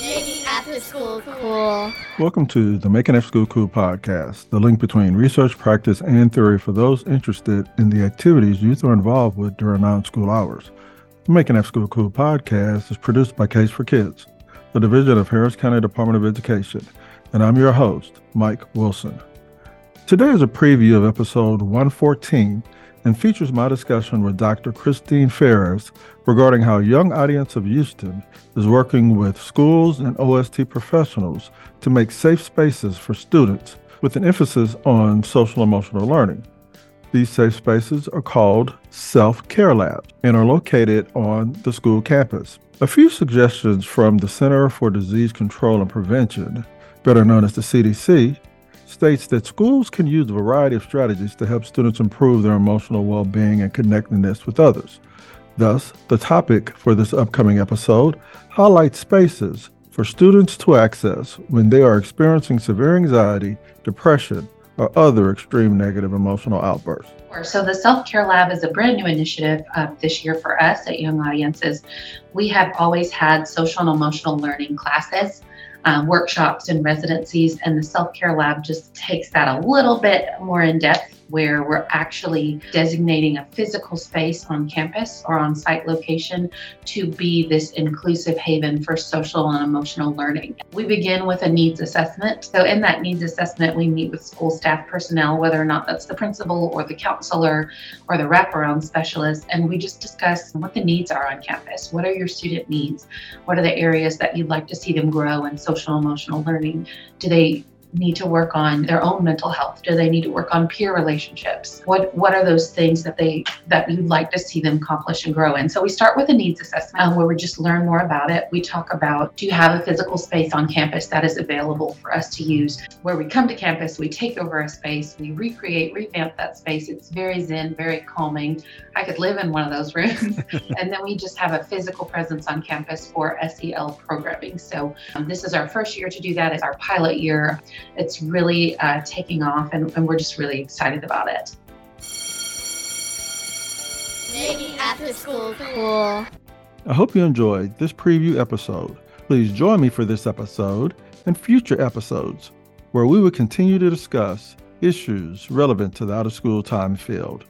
Making after school cool. Welcome to the Making After School Cool podcast, the link between research, practice, and theory for those interested in the activities youth are involved with during non school hours. The Making After School Cool podcast is produced by Case for Kids, the division of Harris County Department of Education, and I'm your host, Mike Wilson. Today is a preview of episode 114 and features my discussion with Dr. Christine Ferris regarding how Young Audience of Houston is working with schools and OST professionals to make safe spaces for students with an emphasis on social emotional learning. These safe spaces are called self care labs and are located on the school campus. A few suggestions from the Center for Disease Control and Prevention, better known as the CDC, states that schools can use a variety of strategies to help students improve their emotional well being and connectedness with others. Thus, the topic for this upcoming episode highlights spaces for students to access when they are experiencing severe anxiety, depression, or other extreme negative emotional outbursts. So, the Self Care Lab is a brand new initiative uh, this year for us at Young Audiences. We have always had social and emotional learning classes um, workshops and residencies, and the self care lab just takes that a little bit more in depth where we're actually designating a physical space on campus or on site location to be this inclusive haven for social and emotional learning. We begin with a needs assessment. So, in that needs assessment, we meet with school staff personnel, whether or not that's the principal or the counselor or the wraparound specialist, and we just discuss what the needs are on campus. What are your student needs? What are the areas that you'd like to see them grow in social emotional learning? Do they need to work on their own mental health? Do they need to work on peer relationships? What what are those things that they that you'd like to see them accomplish and grow in? So we start with a needs assessment um, where we just learn more about it. We talk about do you have a physical space on campus that is available for us to use? Where we come to campus, we take over a space, we recreate, revamp that space. It's very zen, very calming. I could live in one of those rooms. and then we just have a physical presence on campus for SEL programming. So um, this is our first year to do that. It's our pilot year it's really uh, taking off, and, and we're just really excited about it. Making after school cool. I hope you enjoyed this preview episode. Please join me for this episode and future episodes where we will continue to discuss issues relevant to the out of school time field.